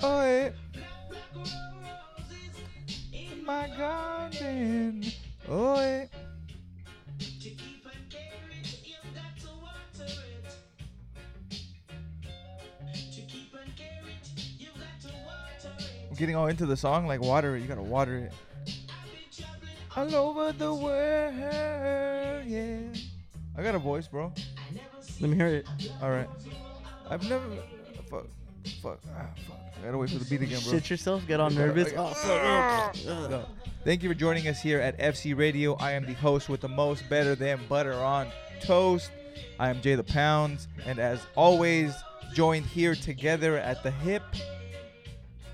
Oh, eh. My garden. Oh. I'm getting all into the song like water it. You gotta water it. All over the world, yeah. I got a voice, bro. Let me hear it. All right. I've never. Fuck. Fuck. Ah, fuck. I gotta wait for the beat again, bro. Shit yourself. Get all nervous. Fuck. Ugh. No. Thank you for joining us here at FC Radio. I am the host with the most better than butter on toast. I am Jay the Pounds, and as always, joined here together at the hip.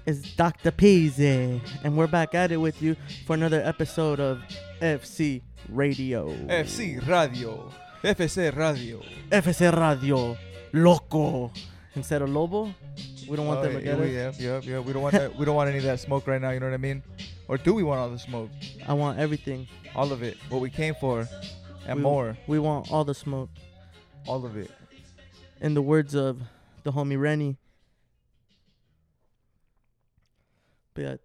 is Dr. Peezy, and we're back at it with you for another episode of FC Radio. FC Radio. FC Radio. FC Radio. Loco. Instead of Lobo, we don't want Oh, them yeah, to get us. yeah, yeah, yeah. We don't want that. We don't want any of that smoke right now. You know what I mean? Or do we want all the smoke? I want everything. All of it. What we came for, and we, more. We want all the smoke. All of it. In the words of the homie Rennie. But yeah,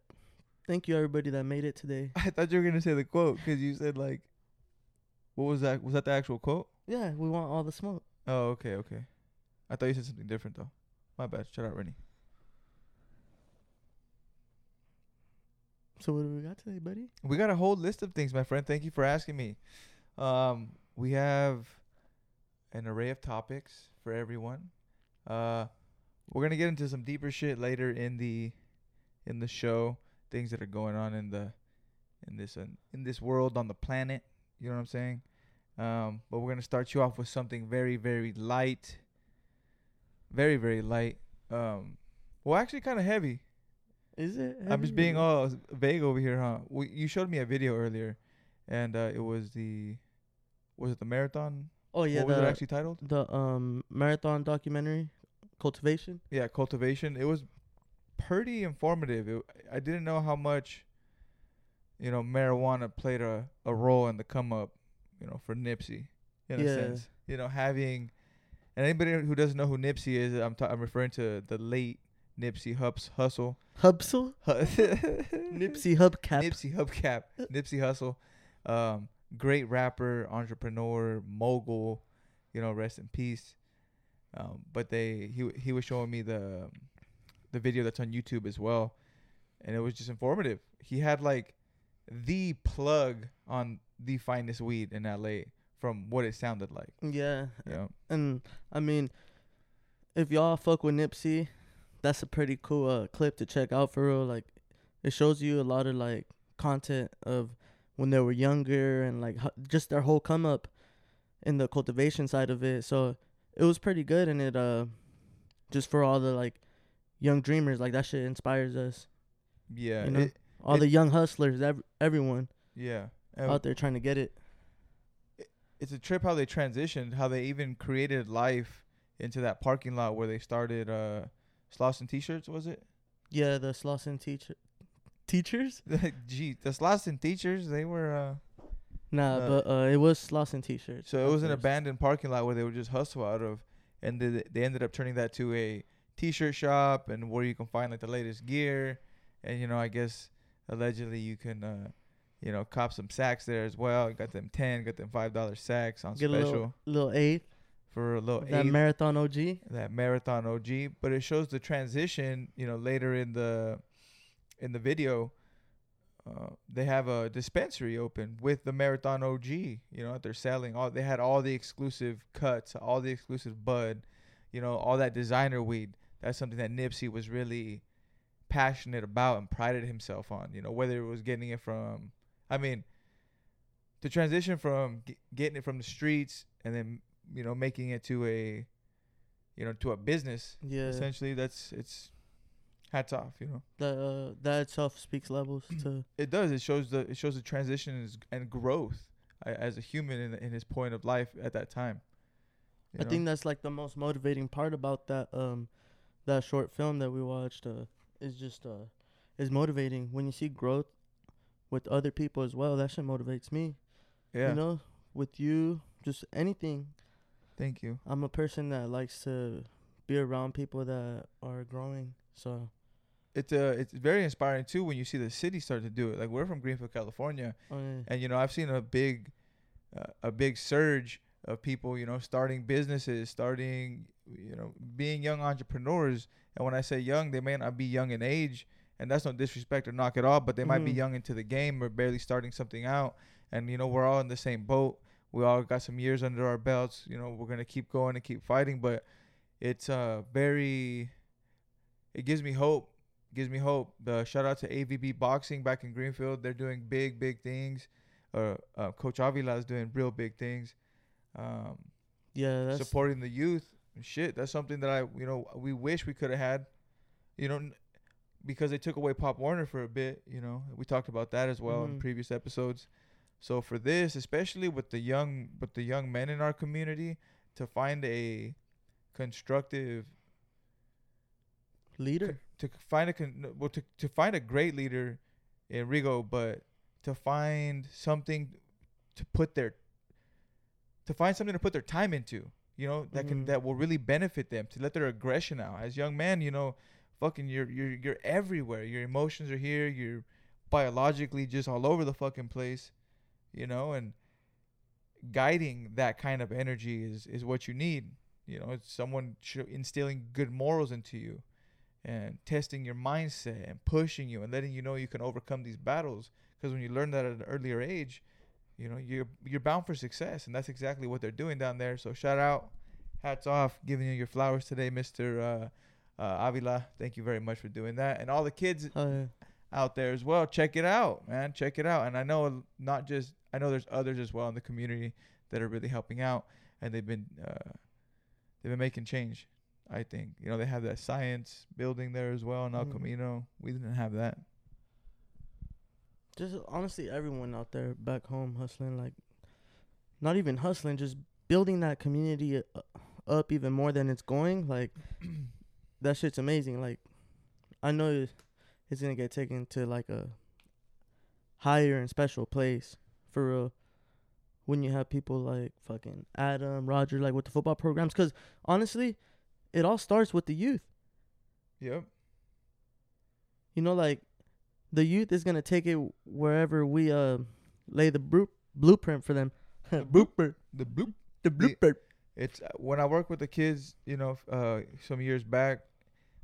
thank you everybody that made it today. I thought you were gonna say the quote because you said like, what was that? Was that the actual quote? Yeah, we want all the smoke. Oh, okay, okay. I thought you said something different though. My bad. Shut up, Rennie. So what do we got today, buddy? We got a whole list of things, my friend. Thank you for asking me. Um, we have an array of topics for everyone. Uh, we're gonna get into some deeper shit later in the in the show. Things that are going on in the in this uh, in this world on the planet. You know what I'm saying? Um, but we're gonna start you off with something very very light. Very very light. Um, well, actually, kind of heavy. Is it? I'm just being all vague over here, huh? We, you showed me a video earlier, and uh, it was the, was it the marathon? Oh yeah, what was it actually titled? the um marathon documentary, cultivation. Yeah, cultivation. It was pretty informative. It, I didn't know how much, you know, marijuana played a, a role in the come up, you know, for Nipsey, in Yeah. a sense. You know, having, and anybody who doesn't know who Nipsey is, I'm ta- I'm referring to the late Nipsey Hups Hustle. Hubsel, Nipsey Nipsey Hubcap. Nipsey Hubcap, Nipsey Hussle, um, great rapper, entrepreneur, mogul, you know, rest in peace. Um, but they he he was showing me the the video that's on YouTube as well, and it was just informative. He had like the plug on the finest weed in LA from what it sounded like. Yeah, know, and I mean, if y'all fuck with Nipsey, that's a pretty cool uh, clip to check out for real. Like, it shows you a lot of like content of when they were younger and like ho- just their whole come up in the cultivation side of it. So it was pretty good, and it uh, just for all the like young dreamers, like that shit inspires us. yeah, You know? it- All It- the young hustlers, ev- everyone yeah. Out there trying to get it. It's a trip how they transitioned, how they even created life into that parking lot where they started uh Slauson t-shirts, was it? Yeah, the Slauson teacher teachers. Gee, the Slauson teachers, they were uh Nah, Uh, but uh, it was Slauson t-shirts. so it was an abandoned parking lot where they would just hustle out of and they they ended up turning that to a t-shirt shop and where you can find like the latest gear and you know, I guess allegedly you can uh you know, cop some sacks there as well. Got them ten, got them five dollar sacks on Get a special little little eighth. for a little That eighth. marathon OG. that marathon OG, but it shows the transition. You know, later in the in the video, uh, they have a dispensary open with the marathon OG. You know, that they're selling all. They had all the exclusive cuts, all the exclusive bud. You know, all that designer weed. That's something that Nipsey was really passionate about and prided himself on. You know, whether it was getting it from, I mean, the transition from g- getting it from the streets and then you know making it to a you know to a business Yeah. essentially that's it's hats off you know That uh, that itself speaks levels to. it does it shows the it shows the transition and, growth uh, as a human in, in his point of life at that time I know? think that's like the most motivating part about that um that short film that we watched uh is just uh is motivating when you see growth with other people as well. That shit motivates me. yeah You know, with you, just anything. thank you I'm a person that likes to be around people that are growing. So it's uh it's very inspiring too when you see the city start to do it. Like we're from Greenfield, California, Oh, yeah. and you know I've seen a big, uh, a big surge of people you know starting businesses, starting you know being young entrepreneurs. And when I say young, they may not be young in age, and that's no disrespect or knock at all, but they might be Mhm. young into the game or barely starting something out. And you know we're all in the same boat. We all got some years under our belts. You know we're gonna keep going and keep fighting, but it's uh very. It gives me hope gives me hope. The shout out to AVB Boxing back in Greenfield. They're doing big, big things. Uh, uh, Coach Avila is doing real big things. Um, Yeah, that's supporting the youth. Shit, that's something that I, you know, we wish we could have had. You know, because they took away Pop Warner for a bit. You know, we talked about that as well in Mhm. previous episodes. So for this, especially with the young, with the young men in our community, to find a constructive leader. to to find a con- well to, to find a great leader in Rigo, but to find something to put their to find something to put their time into, you know, that can Mhm. that will really benefit them. To let their aggression out as young men, you know, fucking you're you're you're everywhere. Your emotions are here. You're biologically just all over the fucking place, you know, and guiding that kind of energy is is what you need. You know, it's someone instilling good morals into you and testing your mindset and pushing you and letting you know you can overcome these battles because when you learn that at an earlier age you know you're you're bound for success and that's exactly what they're doing down there so shout out hats off giving you your flowers today mr uh, uh, avila thank you very much for doing that and all the kids Oh, yeah. out there as well check it out man check it out and i know not just i know there's others as well in the community that are really helping out and they've been uh, they've been making change I think you know they have that science building there as well in El Mhm. Camino. We didn't have that. Just honestly, everyone out there back home hustling, like, not even hustling, just building that community uh, up even more than it's going. Like, that shit's amazing. Like, I know it's gonna get taken to like a higher and special place for real. When you have people like fucking Adam, Roger, like with the football programs, because honestly, it all starts with the youth. Yep. You know, like the youth is gonna take it wherever we uh lay the bru- blueprint for them. The blueprint. The bloop. The blueprint. It's uh, when I work with the kids, you know, uh, some years back.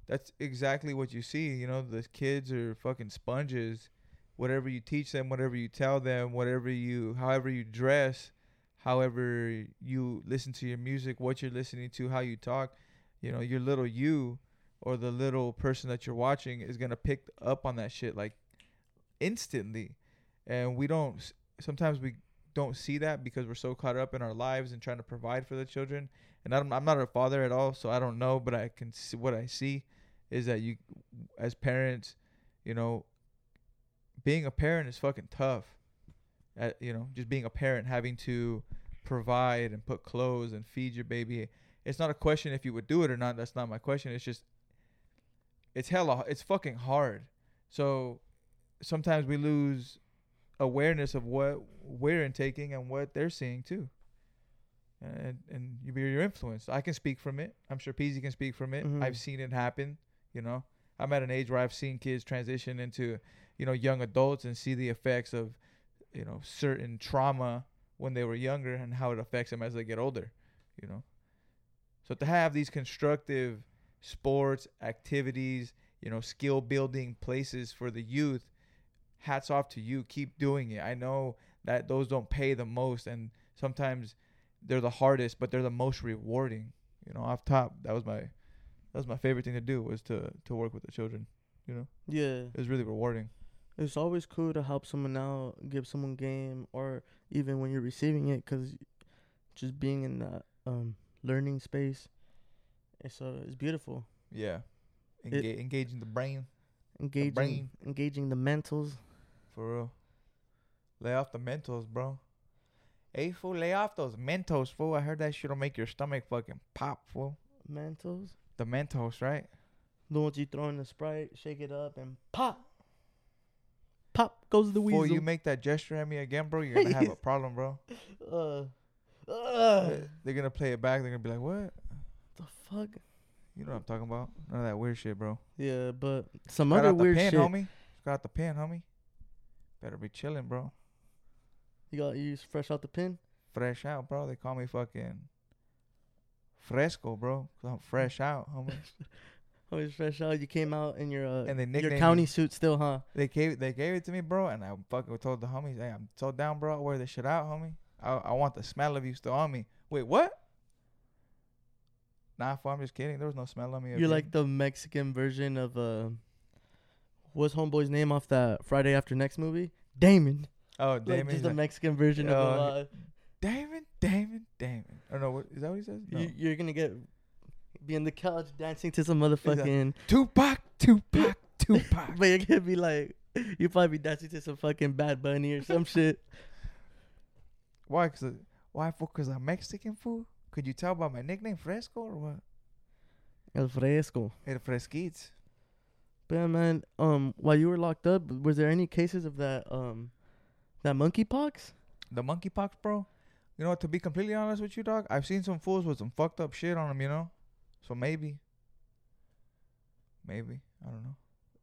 That's exactly what you see. You know, the kids are fucking sponges. Whatever you teach them, whatever you tell them, whatever you, however you dress, however you listen to your music, what you're listening to, how you talk, you know, your little you or the little person that you're watching is gonna pick up on that shit like instantly, and we don't. Sometimes we don't see that because we're so caught up in our lives and trying to provide for the children. And I'm, I'm not a father at all, so I don't know, but I can see what I see is that you, as parents, you know, being a parent is fucking tough. At, you know, just being a parent, having to provide and put clothes and feed your baby. It's not a question if you would do it or not. That's not my question. It's just, it's hella, it's fucking hard. So sometimes we lose awareness of what we're intaking and what they're seeing too. And and you- you're influenced. I can speak from it. I'm sure Peezy can speak from it. Mhm. I've seen it happen. You know, I'm at an age where I've seen kids transition into, you know, young adults and see the effects of, you know, certain trauma when they were younger and how it affects them as they get older. You know, so to have these constructive sports activities, you know, skill building places for the youth hats off to you. Keep doing it. I know that those don't pay the most, and sometimes they're the hardest, but they're the most rewarding. You know, off top, that was my that was my favorite thing to do was to to work with the children. You know, Yeah, it was really rewarding. it's always cool to help someone out, give someone game, or even when you're receiving it, cause just being in that um learning space, it's uh it's beautiful. Yeah, It- engaging the brain Engaging, brain. engaging the mentals. for real. Lay off the mentals, bro. Hey fool, lay off those Mentos, fool. I heard that shit'll make your stomach fucking pop, fool. Mentos? The Mentos, right? The ones you throw in the sprite, shake it up, and pop. Pop goes the weasel. Fool, you make that gesture at me again, bro. You're gonna have a problem, bro. uh, uh, They're gonna play it back. They're gonna be like, "What?" the fuck? You know what I'm talking about? None of that weird shit, bro. Yeah, but some Got other out the weird pen, shit. homie. Got the pen, homie. Better be chilling, bro. You got you fresh out the pin. Fresh out, bro. They call me fucking fresco, bro. 'cause I'm fresh out, homie. Always fresh out. You came out in your uh, And they your county me. suit still, huh? They gave they gave it to me, bro, and I fucking told the homies, "Hey, I'm so down, bro. I'll wear this shit out, homie. I I want the smell of you still on me." Wait, what? Nah, fool, I'm just kidding. There was no smell on me. You're again. like the Mexican version of uh, what's homeboy's name off that Friday After Next movie? Damon. Oh, Like Damon. just the like, Mexican version Oh, of uh, Damon, Damon, Damon. Oh no, what is that? What he says? No. you, you're gonna get be on the couch dancing to some motherfucking. Tupac, Tupac, Tupac. but you're gonna be like, you probably be dancing to some fucking Bad Bunny or some shit. Why? Cause why? Fool? Cause I'm Mexican fool. Could you tell by my nickname, Fresco, or what? El fresco. El Fresquites. But man, um, while you were locked up, was there any cases of that um, that monkeypox? The monkeypox, bro. You know what? To be completely honest with you, dog, I've seen some fools with some fucked up shit on them. You know, so maybe, maybe I don't know.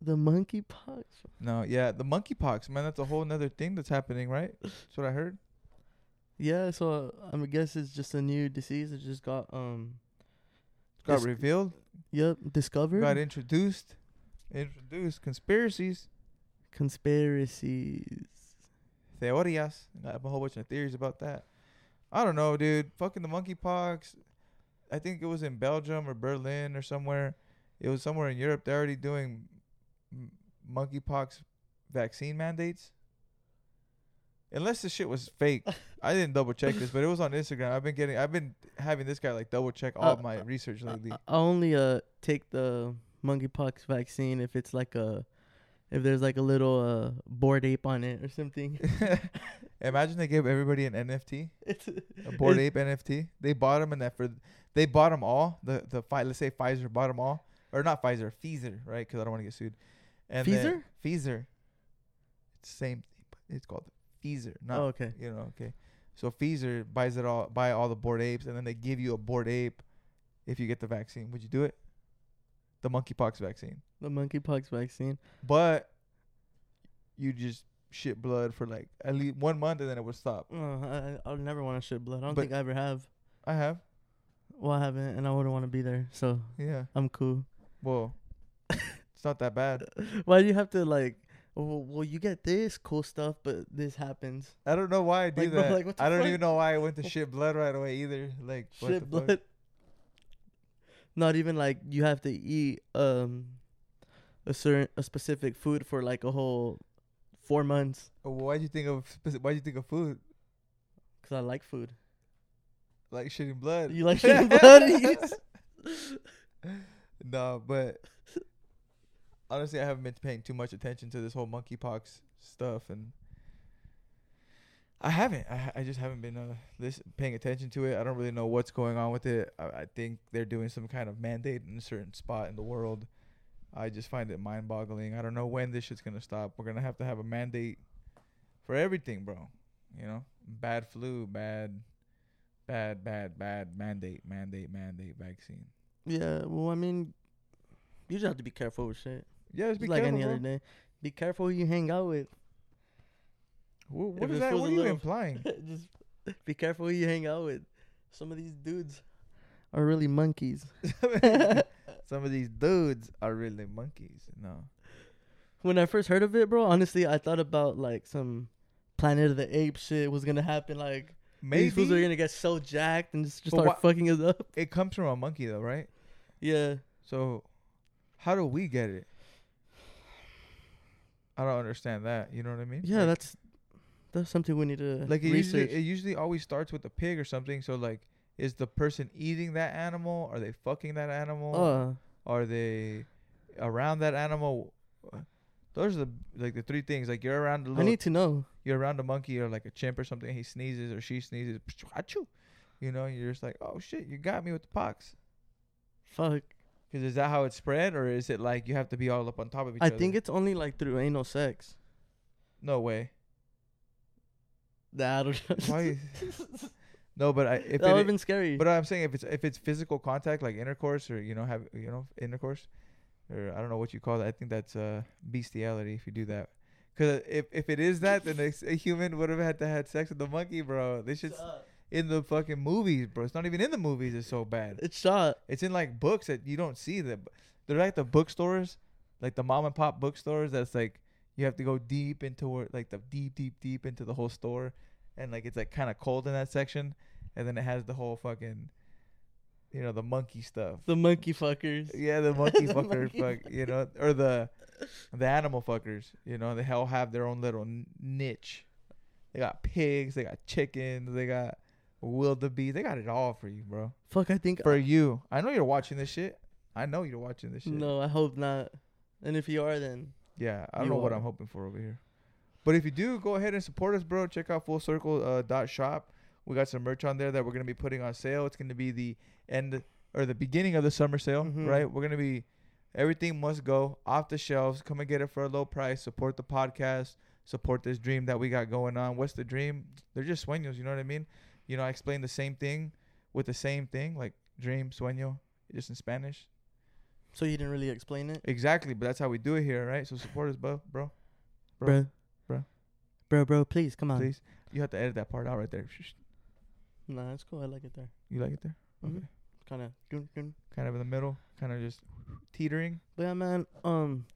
The monkeypox. No, yeah, the monkeypox, man. That's a whole nother thing that's happening, right? That's what I heard. Yeah, so uh, I guess it's just a new disease that just got um, Got Dis- revealed. yep, discovered. Got introduced. Introduced conspiracies, Conspiracies. Theorías. I have a whole bunch of theories about that. I don't know, dude. Fucking the monkeypox. I think it was in Belgium or Berlin or somewhere. It was somewhere in Europe. They're already doing monkeypox vaccine mandates. Unless this shit was fake, I didn't double check this, but it was on Instagram. I've been getting, I've been having this guy like double check all Uh, my research lately. I, I only uh take the monkeypox vaccine if it's like a, if there's like a little uh bored ape on it or something. Imagine they gave everybody an NFT, a bored ape NFT. They bought them and that for they bought them all. The the fi- let's say Pfizer bought them all, or not Pfizer, Pfizer, right? Because I don't want to get sued. And then- Pfizer. It's the same thing, it's called Pfizer, not Oh, okay. you know. Okay, so Pfizer buys it all, buy all the bored apes, and then they give you a bored ape if you get the vaccine. Would you do it? The monkeypox vaccine, The monkeypox vaccine. but you just shit blood for like at least one month, and then it would stop. I, I'll never want to shed blood. I don't But- think I ever have. I have, Well, I haven't, and I wouldn't want to be there, so yeah. I'm cool. Well, it's not that bad. Why do you have to like? Well, well, you get this cool stuff, but this happens. I don't know why I do like, that. Like, I don't fuck? even know why I went to shit blood right away either. Like Shit, blood. Not even like you have to eat um a certain a specific food for like a whole four months Oh, Why'd you think of speci- why do you think of food? because I like food. Like shitting blood. You like shitting blood? no, but honestly, I haven't been paying too much attention to this whole monkeypox stuff, and I haven't. I, ha- I just haven't been uh, this paying attention to it. I don't really know what's going on with it. I, I think they're doing some kind of mandate in a certain spot in the world. I just find it mind-boggling. I don't know when this shit's gonna stop. We're gonna have to have a mandate for everything, bro. You know, bad flu, bad, bad, bad, bad mandate, mandate, mandate, vaccine. yeah, well, I mean, you just have to be careful with shit. Yeah, just Just be like careful, any bro. other day. Be careful who you hang out with. Wha- What, If is it that? What are you little- implying? just be careful who you hang out with. Some of these dudes are really monkeys. Some of these dudes are really monkeys. No. when I first heard of it, bro, honestly, I thought about like some Planet of the Apes shit was gonna happen. Like these fools are gonna get so jacked and just, just start wha- fucking us up. it comes from a monkey, though, right? Yeah, So, how do we get it? I don't understand that. You know what I mean? yeah, Like- that's that's something we need to like it usually research. it usually always starts with a pig or something. So like, is the person eating that animal? Are they fucking that animal? uh, Are they around that animal? Those are the like the three things. Like you're around the I need to know. you're around a monkey or like a chimp or something. He sneezes or she sneezes. You know, you're just like, oh shit, you got me with the pox. Fuck. Because is that how it's spread, or is it like you have to be all up on top of each I other? I think it's only like through anal sex. no way. That I don't know. Why? No, but I, if that would have been scary. but I'm saying if it's if it's physical contact like intercourse or you know have you know intercourse or I don't know what you call that. I think that's uh bestiality if you do that. Cause if if it is that, then a human would have had to had sex with the monkey, bro. This shit's in the fucking movies, bro. It's not even in the movies. It's so bad. It's shot. It's in like books that you don't see. That they're like the bookstores, like the mom and pop bookstores. That's like you have to go deep into where, like the deep, deep, deep into the whole store, and like it's like kind of cold in that section, and then it has the whole fucking, you know, the monkey stuff. The monkey fuckers. Yeah, the monkey The fucker, monkey fuck, you know, or the the animal fuckers. You know, they all have their own little niche. They got pigs, they got chickens, they got wildebeest. They got it all for you, bro. Fuck, I think. For you, I know you're watching this shit. I know you're watching this shit. no, I hope not. And if you are, then Yeah, I don't You know what are. I'm hoping for over here. But if you do, go ahead and support us, bro. Check out Full Circle uh, dot shop. We got some merch on there that we're gonna be putting on sale. It's gonna be the end or the beginning of the summer sale, Mhm. right? We're gonna be everything must go off the shelves. Come and get it for a low price. Support the podcast. Support this dream that we got going on. What's the dream? They're just sueños. You know what I mean? You know, I explain the same thing with the same thing, like dream, sueño, just in Spanish. So you didn't really explain it, Exactly, but that's how we do it here, right? So support us, bro, bro. Bro. bro. Bro. Bro, please come on. Please, you have to edit that part out right there. Nah, that's cool. I like it there. You like it there? Mhm. Okay. Kind of. Kind of in the middle, kind of just teetering. But yeah, man. Um,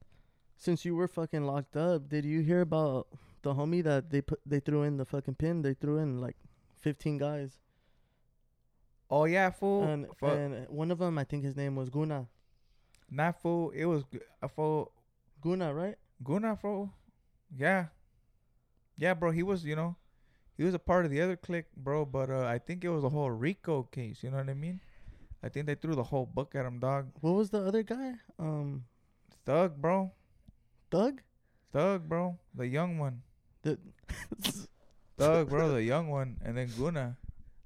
since you were fucking locked up, did you hear about the homie that they put they threw in the fucking pin? They threw in like fifteen guys, Oh yeah, fool. and and one of them, I think his name was Gunna. Not fool. It was a fool. Gunna, right? Gunna fool. Yeah. Yeah, bro. He was, you know, he was a part of the other clique, bro. But uh, I think it was the whole Rico case. You know what I mean? I think they threw the whole book at him, dog. What was the other guy? Um, Thug, bro. Thug. Thug, bro. The young one. The Thug, bro, the young one, and then Gunna.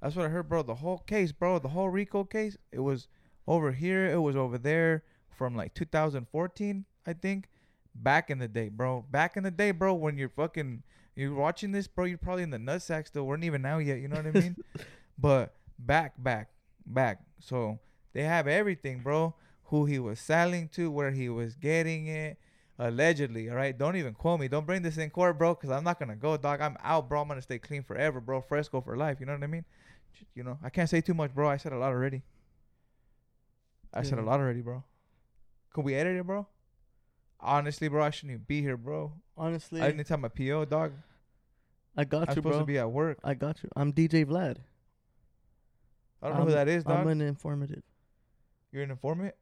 That's what I heard, bro. The whole case, bro, the whole Rico case, it was over here, it was over there from like 2014, I think. Back in the day, bro. Back in the day, bro, when you're fucking you're watching this, bro, you're probably in the nutsack still. We weren't even out yet, you know what I mean? but back, back, back. So they have everything, bro. Who he was selling to, where he was getting it, allegedly. All right, don't even quote me. Don't bring this in court, bro, because I'm not gonna go, dog. I'm out, bro. I'm gonna stay clean forever, bro. Fresco for life. You know what I mean? You know, I can't say too much, bro. I said a lot already. I said a lot already, bro. Could we edit it, bro? Honestly, bro, I shouldn't even be here, bro. honestly, I didn't tell my PO, dog. I got I'm you, supposed bro. to be at work. I got you. I'm DJ Vlad. I don't know who that is, dog. I'm an informative. You're an informant.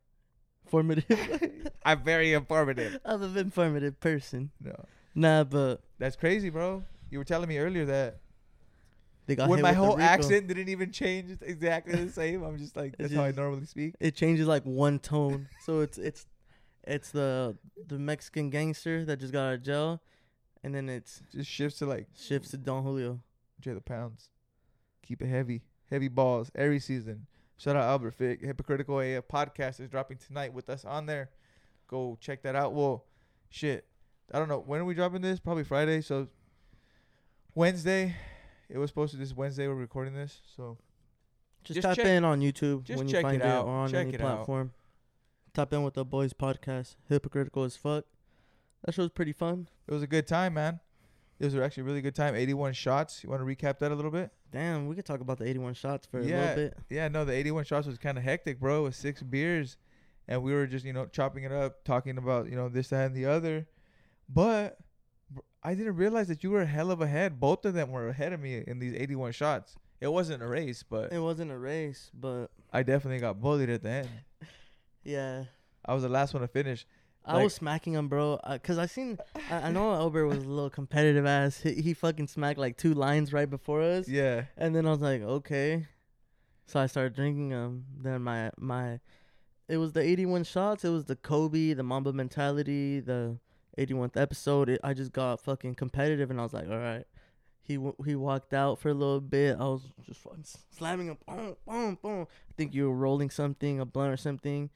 Informative. I'm very informative. I'm an informative person. No, Nah, but that's crazy, bro. You were telling me earlier that they got when my whole accent didn't even change, it's exactly the same. I'm just like that's how I normally speak. It changes like one tone, so it's it's it's the the Mexican gangster that just got out of jail, and then it's Just shifts to like shifts to Don Julio. J the pounds. Keep it heavy, heavy balls every season. Shout out Albert Fig. Hypocritical AF podcast is dropping tonight with us on there. Go check that out. Well, shit, I don't know when are we dropping this. Probably Friday. So Wednesday. It was supposed to this Wednesday. We're recording this. So Just, Just type check- in on YouTube just when you check find it it, out. or on Check any it out. platform. Type in with the boys podcast. Hypocritical as fuck. That show was pretty fun. it was a good time, man. It was actually a really good time. 81 shots. You want to recap that a little bit? Damn, we could talk about the 81 shots for a little bit. Yeah, no, the 81 shots was kind of hectic, bro. It was six beers, and we were just, you know, chopping it up, talking about, you know, this, that, and the other. But I didn't realize that you were a hell of ahead. Both of them were ahead of me in these 81 shots. It wasn't a race, but It wasn't a race, but I definitely got bullied at the end. yeah. I was the last one to finish. I Like- was smacking him, bro. Uh, Cause I seen, I, I know Albert was a little competitive ass. He, he fucking smacked like two lines right before us, Yeah. and then I was like, okay. So I started drinking them. Then my my, it was the 81 shots. It was the Kobe, the Mamba mentality, the 81th episode. It, I just got fucking competitive, and I was like, all right. He w- he walked out for a little bit. I was just fucking slamming him, boom, boom, boom. I think you were rolling something, a blunt or something,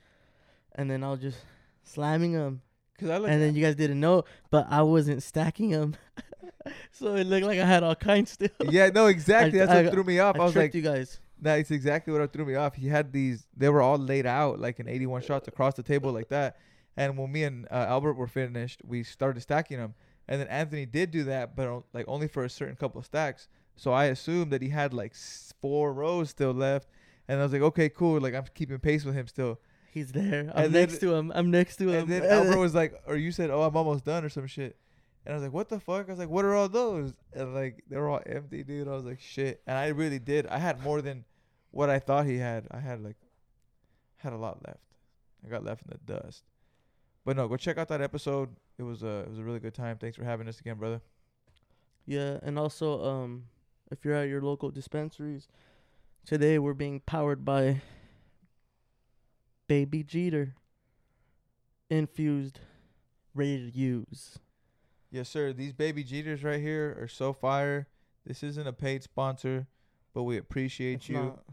and then I was just slamming him. Cause I and then you guys didn't know, but I wasn't stacking them, so it looked like I had all kinds still. yeah, no, exactly. I- That's what I- threw me off. I, I was like, you guys. That's exactly what threw me off. He had these; they were all laid out like in 81 shots across the table like that. And when me and uh, Albert were finished, we started stacking them. And then Anthony did do that, but like only for a certain couple of stacks. So I assumed that he had like four rows still left. And I was like, okay, cool. Like I'm keeping pace with him still. He's there. I'm And then- next to him. I'm next to him. And then Albert was like, or you said, oh, I'm almost done or some shit. And I was like, what the fuck? I was like, what are all those? And like, they were all empty, dude. I was like, shit. And I really did. I had more than what I thought he had. I had like, had a lot left. I got left in the dust. But no, go check out that episode. It was a, it was a really good time. Thanks for having us again, brother. Yeah, and also, um, if you're at your local dispensaries, today we're being powered by Baby Jeeter, infused, ready to use. Yes, sir. These baby Jeeters right here are so fire. This isn't a paid sponsor, but we appreciate It's you. not-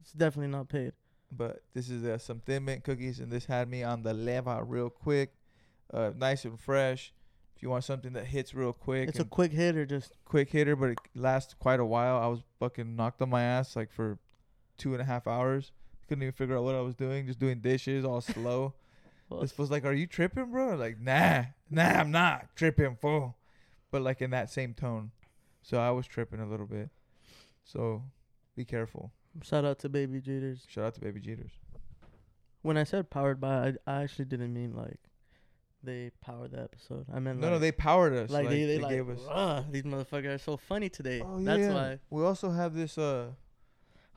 it's definitely not paid. But this is uh, some thin mint cookies, and this had me on the leva real quick, uh, nice and fresh. If you want something that hits real quick, It's a quick hitter, just quick hitter, but it lasts quite a while. I was fucking knocked on my ass like for two and a half hours. Couldn't even figure out what I was doing, just doing dishes all slow. well, this was like, "Are you tripping, bro?" Like, nah, nah, I'm not tripping, fool. But like in that same tone, so I was tripping a little bit. So be careful. Shout out to Baby Jeeters. Shout out to Baby Jeeters. When I said powered by, I, I actually didn't mean like they powered the episode. I meant No, like, no, they powered us. like, they, they, like gave us. "Ugh, these motherfuckers are so funny today. Oh, That's yeah. why. We also have this. Uh,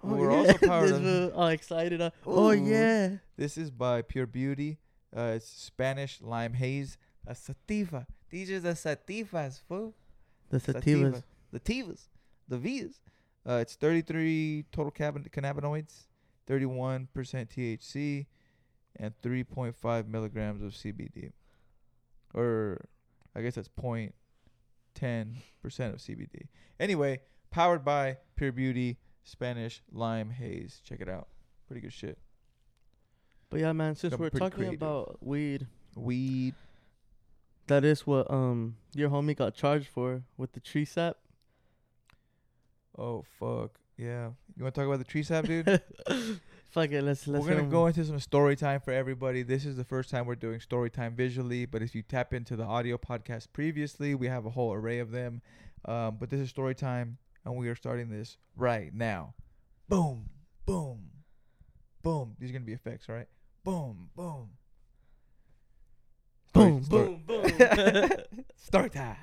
Oh, we're yeah. also powered. this all excited. Uh, oh yeah. this is by Pure Beauty. Uh, it's Spanish lime haze. A sativa. These are the sativas, fool. The Sativa. sativas. The tivas. The V's. Uh, it's 33 total cabin- cannabinoids, 31% THC, and 3.5 milligrams of CBD. Or, I guess that's 0.10% of CBD. Anyway, powered by Pure Beauty Spanish lime haze. Check it out. Pretty good shit. But yeah, man. Since we're talking creative. about weed, Weed. that is what um your homie got charged for with the tree sap. Oh fuck. Yeah. You want to talk about the tree sap, dude? Fuck it. Let's let's. we're gonna go into some story time for everybody. This is the first time we're doing story time visually, but if you tap into the audio podcast previously, we have a whole array of them. Um, but this is story time, and we are starting this right now. Boom, boom, boom. These are gonna be effects, all right? Boom, boom. Story- Boom, story- boom, boom. Story time.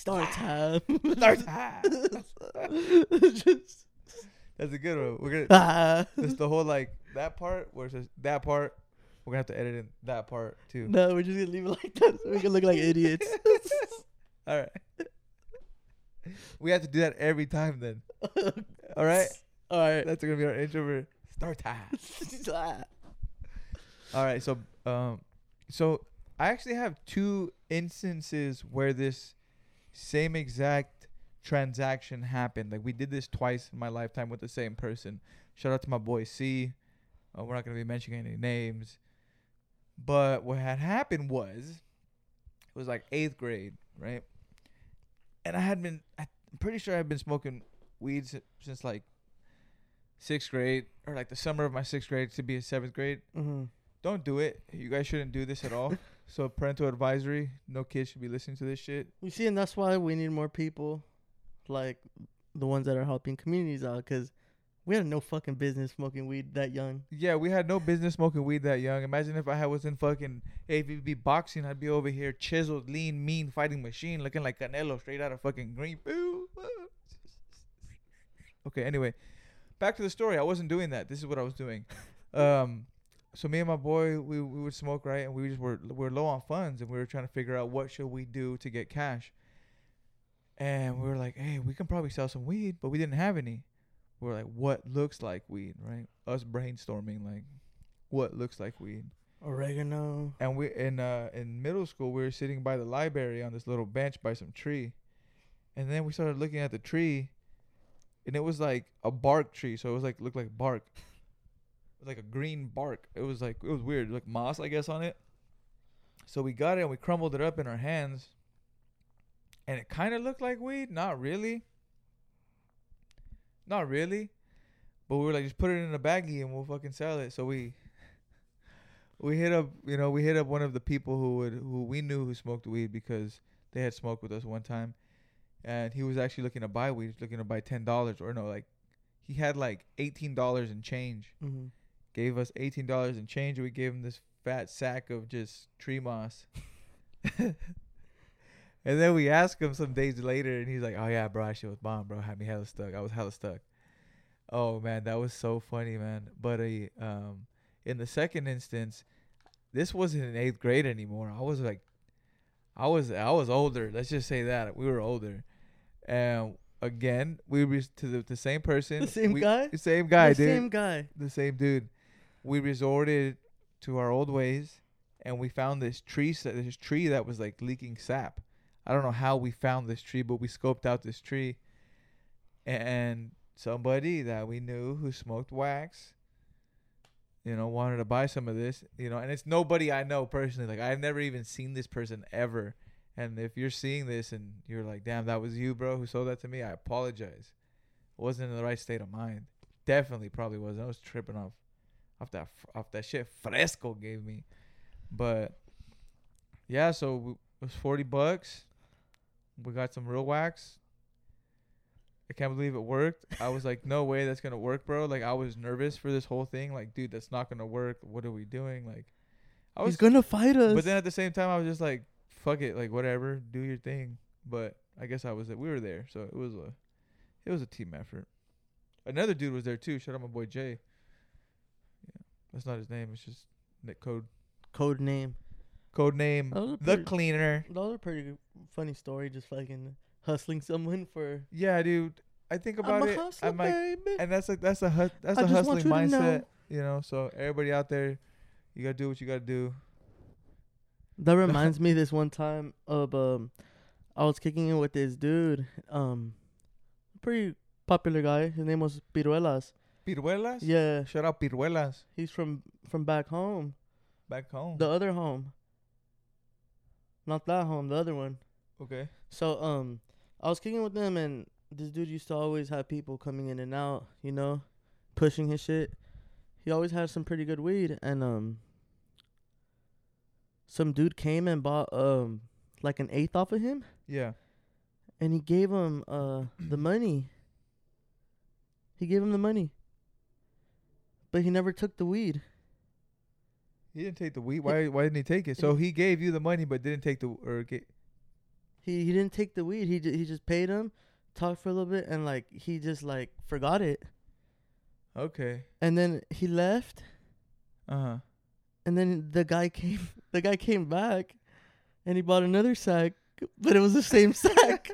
Start time. Story time. Just, That's a good one. We're gonna. ah. That's the whole like that part where it says that part. We're gonna have to edit in that part too. No, we're just gonna leave it like that so we can look like idiots. All right. We have to do that every time then. All right. All right. That's gonna be our intro for start time. All right. So um, so I actually have two instances where this same exact transaction happened. Like we did this twice in my lifetime with the same person. Shout out to my boy C. Uh, we're not gonna be mentioning any names, but what had happened was it was like eighth grade, right? And I had been, I'm pretty sure I've been smoking weed si- since like sixth grade or like the summer of my sixth grade to be a seventh grade. mm-hmm. Don't do it. You guys shouldn't do this at all. so parental advisory: no kids should be listening to this shit. You see, and that's why we need more people, like the ones that are helping communities out, because we had no fucking business smoking weed that young. Yeah, we had no business smoking weed that young. Imagine if I had was in fucking AVB boxing, I'd be over here chiseled, lean, mean, fighting machine, looking like Canelo straight out of fucking Green. Okay, anyway, back to the story. I wasn't doing that. This is what I was doing. Um, so me and my boy, we, we would smoke right, and we just were we were low on funds, and we were trying to figure out what should we do to get cash. And we were like, hey, we can probably sell some weed, but we didn't have any. We were like, what looks like weed, right? Us brainstorming like, what looks like weed. Oregano. And we in uh in middle school we were sitting by the library on this little bench by some tree. And then we started looking at the tree and it was like a bark tree, so it was like looked like bark. Like a green bark. It was like it was weird, like moss I guess on it. So we got it and we crumbled it up in our hands. And it kind of looked like weed. Not really. Not really. But we were like, just put it in a baggie and we'll fucking sell it. So we we hit up, you know, we hit up one of the people who would who we knew who smoked weed because they had smoked with us one time, and he was actually looking to buy weed, looking to buy ten dollars or no, like he had like eighteen dollars in change. Mm-hmm. Gave us eighteen dollars in change, and we gave him this fat sack of just tree moss. and then we asked him some days later, and he's like, "Oh yeah, bro, that shit was bomb, bro. Had me hella stuck. I was hella stuck." Oh man, that was so funny, man. But uh, um, in the second instance, this wasn't in eighth grade anymore. I was like, I was I was older. Let's just say that we were older, and again we were to the, the same person, The same we- guy? the same guy, the dude, same guy. the same dude. We resorted to our old ways, and we found this tree, this tree that was like leaking sap. I don't know how we found this tree, but we scoped out this tree, and somebody that we knew who smoked wax, you know, wanted to buy some of this, you know, and it's nobody I know personally. Like I've never even seen this person ever. And if you're seeing this and you're like, "Damn, that was you, bro, who sold that to me," I apologize. wasn't in the right state of mind. Definitely, probably wasn't. I was tripping off, off that, off that shit Fresco gave me. But yeah, so we, it was forty bucks. We got some real wax. I can't believe it worked. I was like, no way that's gonna work, bro. Like I was nervous for this whole thing. Like, dude, that's not gonna work. What are we doing? Like, I was He's gonna fight us. but then at the same time, I was just like, "Fuck it, like whatever, do your thing." But I guess I was we were there, so it was a it was a team effort. Another dude was there too. Shout out my boy Jay. Yeah, that's not his name. It's just Nick code Code name. code name That the pretty, cleaner. that was a pretty funny story. Just fucking hustling someone for. Yeah, dude. I think about I'm a it. hustler, I'm like, baby. and that's like that's a hus- that's I a hustling you to know. mindset. You know, so everybody out there, you gotta do what you gotta do. That reminds me this one time of um I was kicking it with this dude, um pretty popular guy. His name was Piruelas. Piruelas. Yeah. Shout out Piruelas He's from from back home. back home. The other home. Not that home, the other one. okay. So um I was kicking with them and this dude used to always have people coming in and out, you know, pushing his shit. He always had some pretty good weed and um some dude came and bought um like an eighth off of him Yeah. and he gave him uh the money. He gave him the money. But he never took the weed. He didn't take the weed. Why? Why didn't he take it? So he gave you the money, but didn't take the or get. He he didn't take the weed. He he just paid him, talked for a little bit and like he just like forgot it. Okay. And then he left Uh huh. and then the guy came the guy came back and he bought another sack, but it was the same sack.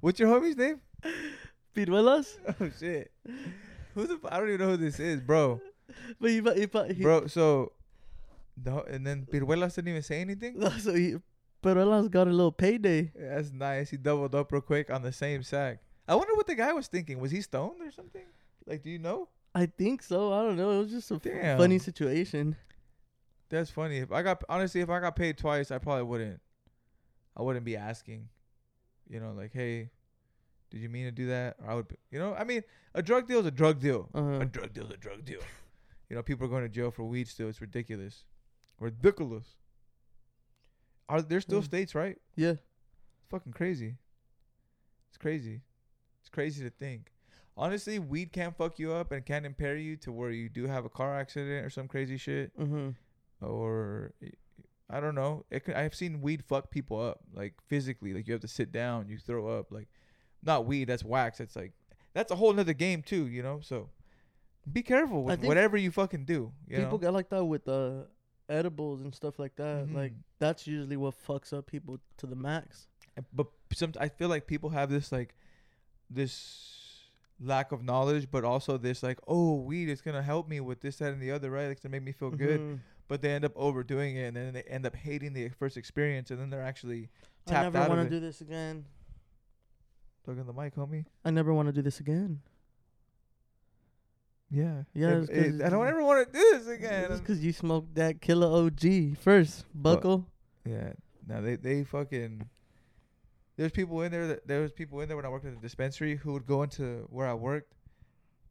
What's your homie's name? Piruelas? Oh shit. Who the? f- I don't even know who this is, bro. But he he he, Bro, so. no, and then Piruelas didn't even say anything. No, so he Piruelas got a little payday. Yeah, that's nice. He doubled up real quick on the same sack. I wonder what the guy was thinking. Was he stoned or something? Like, do you know? I think so. I don't know. It was just a Damn. funny situation. That's funny. If I got honestly, if I got paid twice, I probably wouldn't. I wouldn't be asking. You know, like, hey, did you mean to do that? Or I would, be, you know, I mean, a drug deal is a drug deal. Uh-huh. A drug deal is a drug deal. you know, people are going to jail for weed still. It's ridiculous. Ridiculous. Are there still Hmm. states, right? Yeah. It's fucking crazy. It's crazy. It's crazy to think. Honestly, weed can't fuck you up and can't impair you to where you do have a car accident or some crazy shit Mm-hmm. or I don't know. It I've seen weed fuck people up like physically. Like you have to sit down, you throw up. Like not weed, that's wax. That's like that's a whole nother game too. You know. So be careful with whatever you fucking do. You People know? get like that with uh edibles and stuff like that. Like Mhm. that's usually what fucks up people to the max. but some I feel like people have this like this lack of knowledge, but also this like oh weed is gonna help me with this that and the other right. It's gonna make me feel good. Mhm. But they end up overdoing it, and then they end up hating the first experience, and then they're actually I never want to do this again. Plug in the mic, homie. I never want to do this again. Yeah. Yeah, it's 'cause it- I don't ever want to do this again. Just because you smoked that killer OG first, buckle. Yeah. Now they they fucking. There's people in there that there was people in there when I worked at the dispensary who would go into where I worked,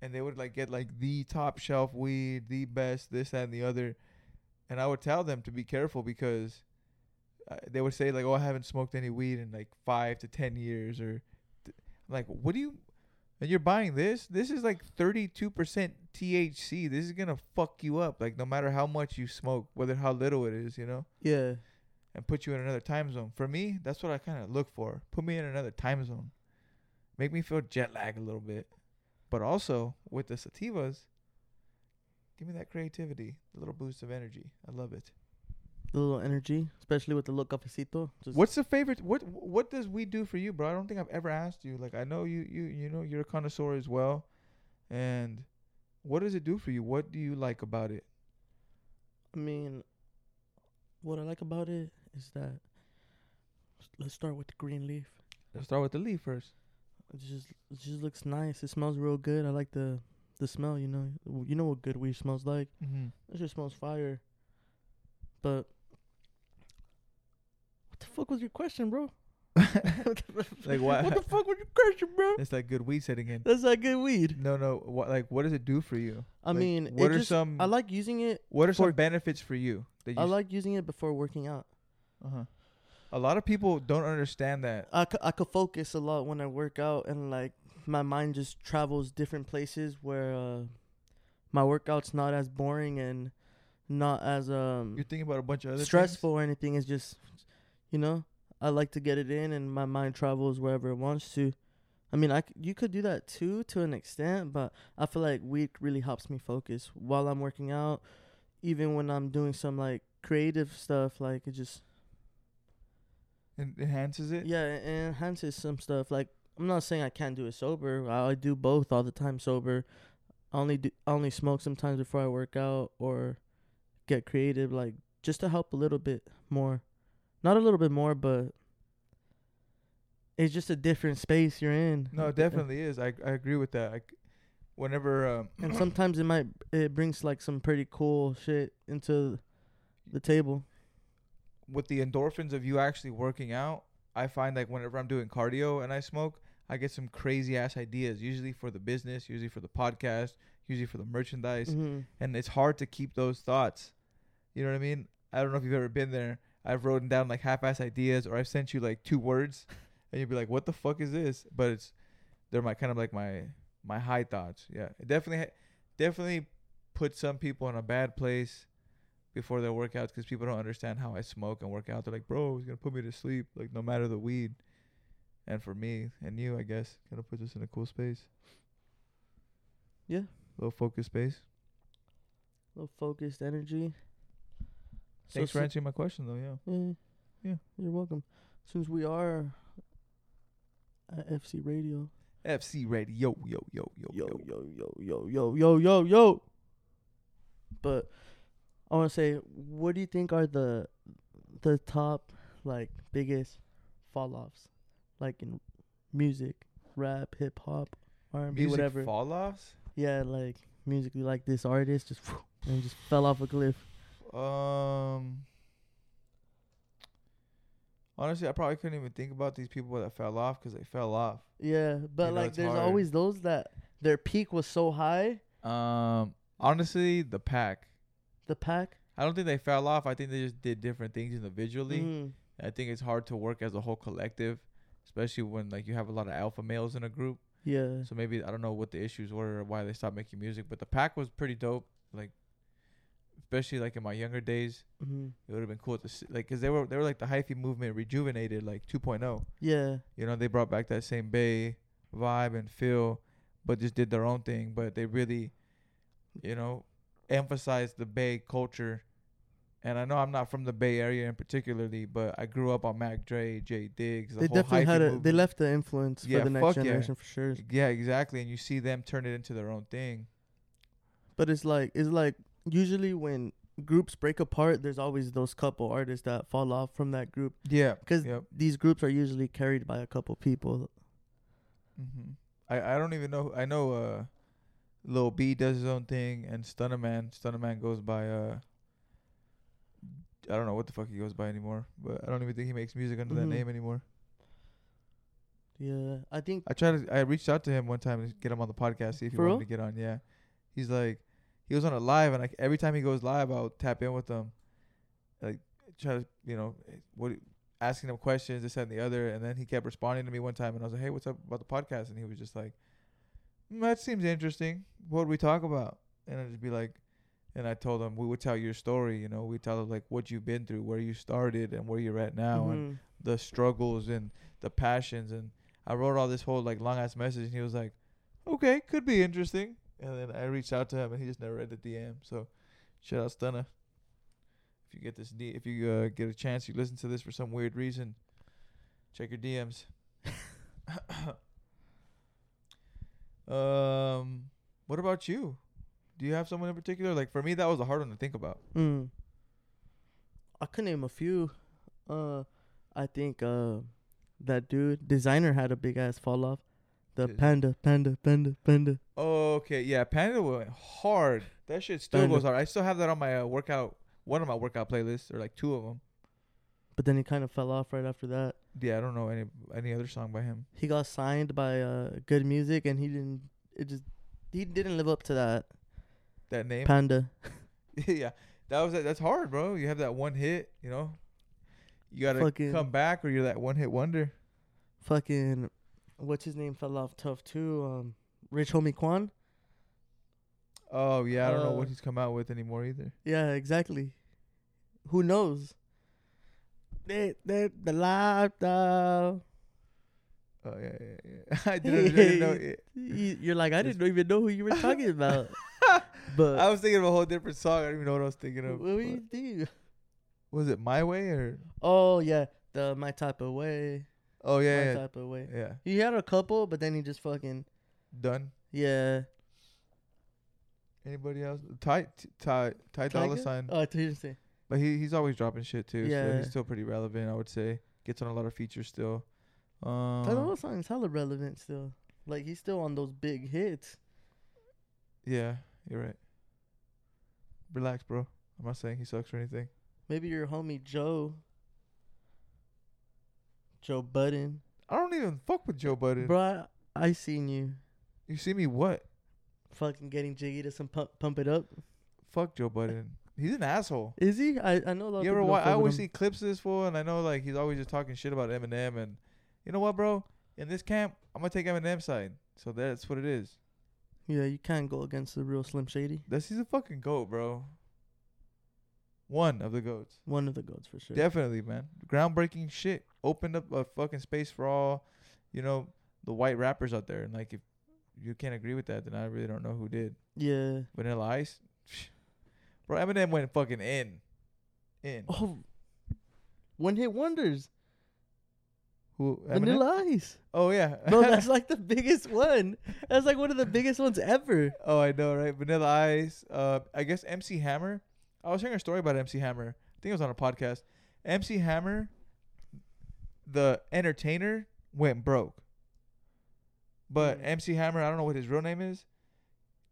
and they would like get like the top shelf weed, the best this that and the other, and I would tell them to be careful because uh, they would say like, "Oh, I haven't smoked any weed in like five to ten years," or th- like, "What do you?" And you're buying this? This is like 32% THC. This is gonna fuck you up. Like no matter how much you smoke, whether how little it is, you know Yeah. and put you in another time zone. For me, that's what I kind of look for. Put me in another time zone. Make me feel jet lag a little bit. But also with the sativas, give me that creativity, the little boost of energy. I love it. The little energy, especially with the look cafecito. Just What's the favorite what what does we do for you, bro? I don't think I've ever asked you. Like I know you you you know you're a connoisseur as well. And what does it do for you? What do you like about it? I mean, what I like about it is that let's start with the green leaf. Let's start with the leaf first. It just it just looks nice. It smells real good. I like the the smell. You know, you know what good weed smells like. Mm-hmm. It just smells fire. But fuck was your question, bro? Like what? What the fuck was your question, bro? It's like good weed setting in. That's like good weed. No, no. What like what does it do for you? I Like, mean, what are just, some I like using it. what are some benefits for you? That you I like using it before working out. Uh-huh. A lot of people don't understand that. I, c- I could focus a lot when I work out and like my mind just travels different places where uh, my workout's not as boring and not as um You're thinking about a bunch of other stressful or anything. It's just you know I like to get it in and my mind travels wherever it wants to. I mean, I c- you could do that too to an extent, but I feel like weed really helps me focus while I'm working out, even when I'm doing some like creative stuff. Like it just. It enhances it. yeah, it enhances some stuff. Like I'm not saying I can't do it sober. I, I do both all the time sober. I only do I only smoke sometimes before I work out or get creative, like just to help a little bit more. Not a little bit more, but it's just a different space you're in. No, it definitely is. I I agree with that. Like whenever um, And sometimes it might it brings like some pretty cool shit into the table. with the endorphins of you actually working out, I find like whenever I'm doing cardio and I smoke, I get some crazy ass ideas. Usually for the business, usually for the podcast, usually for the merchandise. hmm and it's hard to keep those thoughts. You know what I mean? I don't know if you've ever been there. I've written down like half-ass ideas, or I've sent you like two words, and you'd be like, "What the fuck is this?" But it's they're my kind of like my my high thoughts. Yeah, it definitely definitely put some people in a bad place before their workouts because people don't understand how I smoke and work out. They're like, "Bro, it's gonna put me to sleep." Like no matter the weed. And for me and you, I guess, kind of puts us in a cool space. Yeah. Little focus space. A little focused energy. So Thanks for answering my question, though. Yeah. Yeah, Yeah. You're welcome. Since we are at FC Radio, FC Radio, yo, yo, yo, yo, yo. yo, yo, yo, yo, yo, yo, yo. But I want to say, what do you think are the the top like biggest fall offs, like in music, rap, hip hop, R and B, Music whatever? fall offs. yeah, like musically, like this artist just and just fell off a cliff. Um. Honestly, I probably couldn't even think about these people that fell off because they fell off. Yeah, but You know, like it's there's hard. always those that their peak was so high. Um. Honestly, the pack. The pack. I don't think they fell off. I think they just did different things individually. Mm, I think it's hard to work as a whole collective, especially when like you have a lot of alpha males in a group. yeah. So maybe I don't know what the issues were or why they stopped making music, but the pack was pretty dope. Like, especially like in my younger days, hmm it would have been cool to see, like, cause they were they were like the hyphy movement rejuvenated, like 2.0. Yeah. You know, they brought back that same Bay vibe and feel, but just did their own thing. But they really, you know, emphasized the Bay culture. And I know I'm not from the Bay Area in particularly, but I grew up on Mac Dre, J-Diggs. The They definitely had a. They left the influence Yeah, for the next fuck yeah. generation for sure. Yeah, exactly. And you see them turn it into their own thing. But it's like it's like usually when groups break apart, there's always those couple artists that fall off from that group Yeah. because Yep. these groups are usually carried by a couple people. hmm I I don't even know. I know. Uh, Lil B does his own thing, and Stunna Man. Stunna Man goes by uh, I don't know what the fuck he goes by anymore, but I don't even think he makes music under Mhm. that name anymore. Yeah, I think I tried to, I reached out to him one time to get him on the podcast, see if he wanted real? to get on. Yeah, he's like, he was on a live, and like every time he goes live, I'll tap in with him, like try to, you know, what asking him questions, this that, and the other, and then he kept responding to me one time, and I was like, hey, what's up about the podcast? And he was just like, mm, that seems interesting. What would we talk about? And I'd just be like, and I told him we would tell your story, you know, we tell him like what you've been through, where you started, and where you're at now, and mhm. the struggles and the passions and I wrote all this whole like long ass message and he was like, Okay, could be interesting and then I reached out to him and he just never read the DM. So shout out Stunna. If you get this D if you uh, get a chance you listen to this for some weird reason, check your DMs. um what about you? Do you have someone in particular? Like for me that was a hard one to think about. Mm. I could name a few. Uh, I think uh, that dude Desiigner had a big ass fall off. The panda, panda, panda, panda. Okay, yeah, Panda went hard. That shit still Panda. goes hard. I still have that on my uh, workout, one of my workout playlists, or like two of them. But then he kind of fell off right after that. Yeah, I don't know any any other song by him. He got signed by uh, G.O.O.D. Music, and he didn't. It just he didn't live up to that. That name, Panda. yeah, that was that's hard, bro. You have that one hit, you know. You gotta Fucking- come back, or you're that one hit wonder. Fucking, what's his name fell off tough too. Um, Rich Homie Quan. Oh yeah, I don't know Uh, what he's come out with anymore either. Yeah, exactly. Who knows? They, they, the lifestyle. Oh yeah, yeah, yeah. I didn't, I didn't know. It. You- You're like, I didn't even know who you were talking about. but I was thinking of a whole different song. I don't even know what I was thinking of. what but- you do? Was it My Way or? Oh yeah, the my type of way. Oh yeah, yeah, type of way. yeah. He had a couple, but then he just fucking Done. yeah. Anybody else? Ty Ty Ty Dolla? Sign. Oh, I were saying. But he he's always dropping shit too. So Yeah. he's still pretty relevant, I would say. Gets on a lot of features still. Um, Tyler song's hella relevant still. Like he's still on those big hits. yeah, you're right. Relax, bro. I'm not saying he sucks or anything. Maybe your homie Joe. Joe Budden. I don't even fuck with Joe Budden. Bro, I, I seen you You see me what? fucking getting Jiggy to some pump, pump it up. Fuck Joe Budden. He's an asshole. Is he? I, I know a lot You of ever people. wa- I always him. see clips of this fool, and I know like he's always just talking shit about Eminem. And you know what, bro? In this camp, I'm gonna take Eminem's side. So that's what it is. Yeah, you can't go against the real Slim Shady. That's he's a fucking goat, bro. One of the goats. One of the goats for sure. Definitely, man. Groundbreaking shit. Opened up a fucking space for all, you know, the white rappers out there. And like, if you can't agree with that, then I really don't know who did. Yeah. Vanilla Ice, bro. Eminem went fucking in, in. Oh, one hit wonders. Who? Eminem? Vanilla Ice. Oh yeah. no, that's like the biggest one. That's like one of the biggest ones ever. oh, I know, right? Vanilla Ice. Uh, I guess MC Hammer. I was hearing a story about MC Hammer. I think it was on a podcast. MC Hammer, the entertainer, went broke. But Mm. MC Hammer, I don't know what his real name is.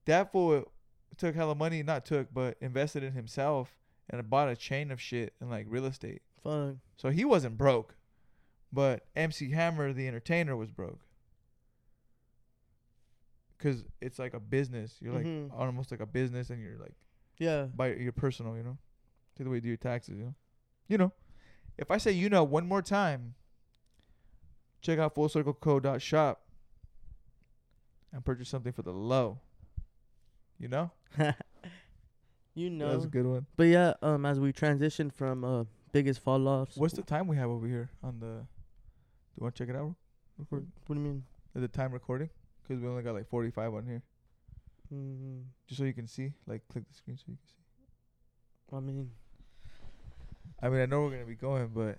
That fool took hella money, not took, but invested in himself and bought a chain of shit and like real estate. Fuck. So he wasn't broke. But MC Hammer, the entertainer, was broke. Cause it's like a business. You're like Mhm. almost like a business, and you're like Yeah. by your personal. You know, take the way you do your taxes. You know, you know. If I say you know one more time, check out fullcircleco.shop and purchase something for the low. You know, you that was a good one. But yeah, um, as we transition from uh biggest fall offs. What's the time we have over here on the? Do you want to check it out? Record What do you mean? Is the time recording because we only got like 45 on here. Mm-hmm. just so you can see. Like, click the screen so you can see. I mean, I mean, I know we're gonna be going, but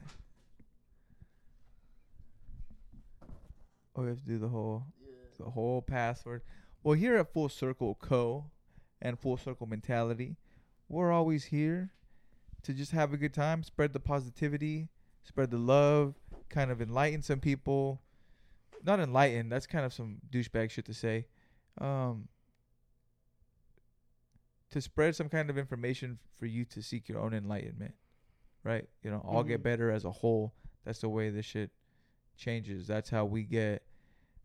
oh, we have to do the whole the whole password. Well, here at Full Circle Co. and Full Circle Mentality, we're always here to just have a good time, spread the positivity, spread the love, kind of enlighten some people. Not enlighten. That's kind of some douchebag shit to say. Um, to spread some kind of information for you to seek your own enlightenment, right? You know, all get Mhm. better as a whole. That's the way this shit changes. That's how we get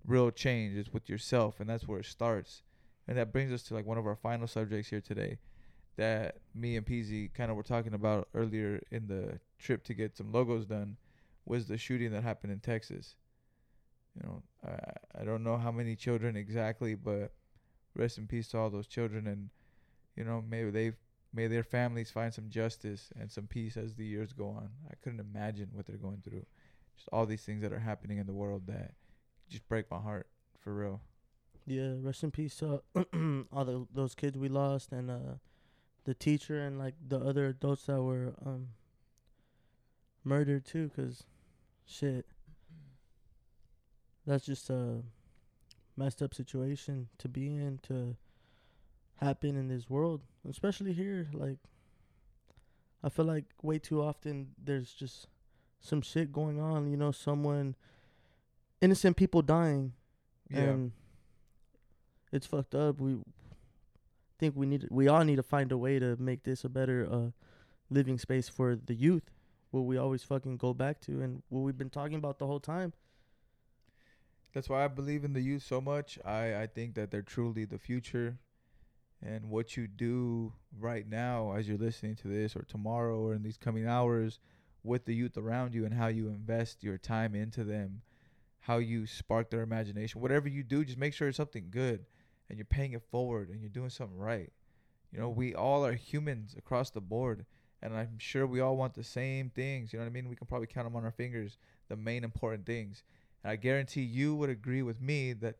real change. Is with yourself, and that's where it starts. And that brings us to like one of our final subjects here today, that me and Peezy kind of were talking about earlier in the trip to get some logos done, was the shooting that happened in Texas. You know, I I don't know how many children exactly, but rest in peace to all those children, and you know, maybe they may their families find some justice and some peace as the years go on. I couldn't imagine what they're going through. Just all these things that are happening in the world that just break my heart for real. Yeah, rest in peace to all the, those kids we lost and uh the teacher and like the other adults that were um murdered too cuz shit that's just a messed up situation to be in to happen in this world, especially here like I feel like way too often there's just some shit going on, you know, someone innocent people dying Yeah. and it's fucked up. We think we need we all need to find a way to make this a better uh living space for the youth. What we always fucking go back to and what we've been talking about the whole time. That's why I believe in the youth so much. I, I think that they're truly the future. And what you do right now as you're listening to this or tomorrow or in these coming hours with the youth around you and how you invest your time into them, how you spark their imagination. Whatever you do, just make sure it's something good and you're paying it forward and you're doing something right. You know, we all are humans across the board. And I'm sure we all want the same things. You know what I mean? We can probably count them on our fingers, the main important things. And I guarantee you would agree with me that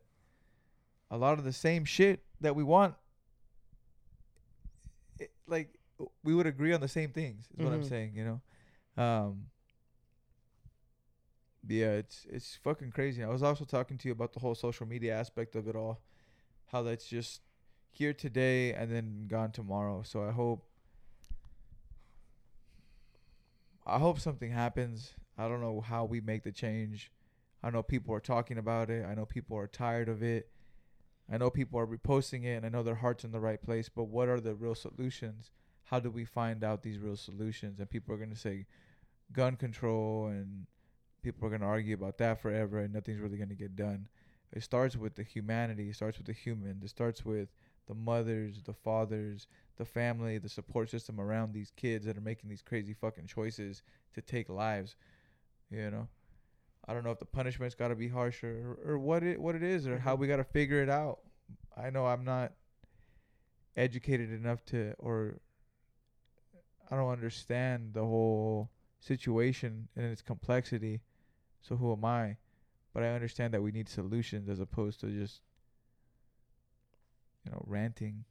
a lot of the same shit that we want, it, like we would agree on the same things. Is what I'm Mhm. saying. You know, um, yeah, it's it's fucking crazy. I was also talking to you about the whole social media aspect of it all, how that's just here today and then gone tomorrow. So I hope. I hope something happens. I don't know how we make the change. I know people are talking about it. I know people are tired of it. I know people are reposting it and I know their heart's in the right place, but what are the real solutions? How do we find out these real solutions? And people are going to say gun control and people are going to argue about that forever and nothing's really going to get done. It starts with the humanity, it starts with the human. It starts with the mothers, the fathers, the family, the support system around these kids that are making these crazy fucking choices to take lives. You know, I don't know if the punishment's got to be harsher or, or what it what it is or how Mhm. we got to figure it out. I know I'm not educated enough to or I don't understand the whole situation and its complexity. So who am I? But I understand that we need solutions as opposed to just you know ranting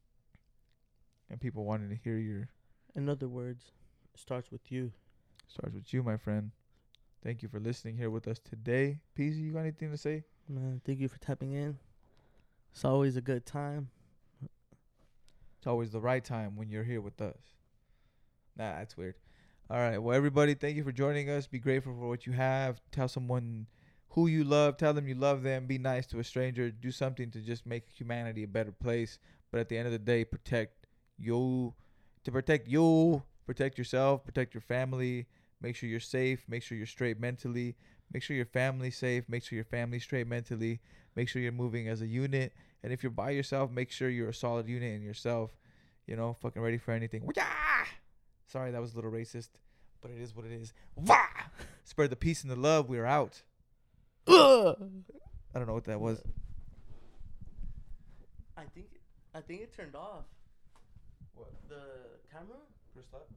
and people wanting to hear your In other words, it starts with you. starts with you, my friend. Thank you for listening here with us today. Peezy, you got anything to say? Man, thank you for tapping in. It's always a good time. It's always the right time when you're here with us. Nah, that's weird. All right. Well, everybody, thank you for joining us. Be grateful for what you have. Tell someone who you love. Tell them you love them. Be nice to a stranger. Do something to just make humanity a better place. But at the end of the day, protect you. To protect you, protect yourself, protect your family. Make sure you're safe. Make sure you're straight mentally. Make sure your family's safe. Make sure your family's straight mentally. Make sure you're moving as a unit. And if you're by yourself, make sure you're a solid unit in yourself. You know, fucking ready for anything. Wah! Sorry, that was a little racist, but it is what it is. Wah! Spread the peace and the love. We are out. I don't know what that was. I think I think it turned off What? the camera. First up?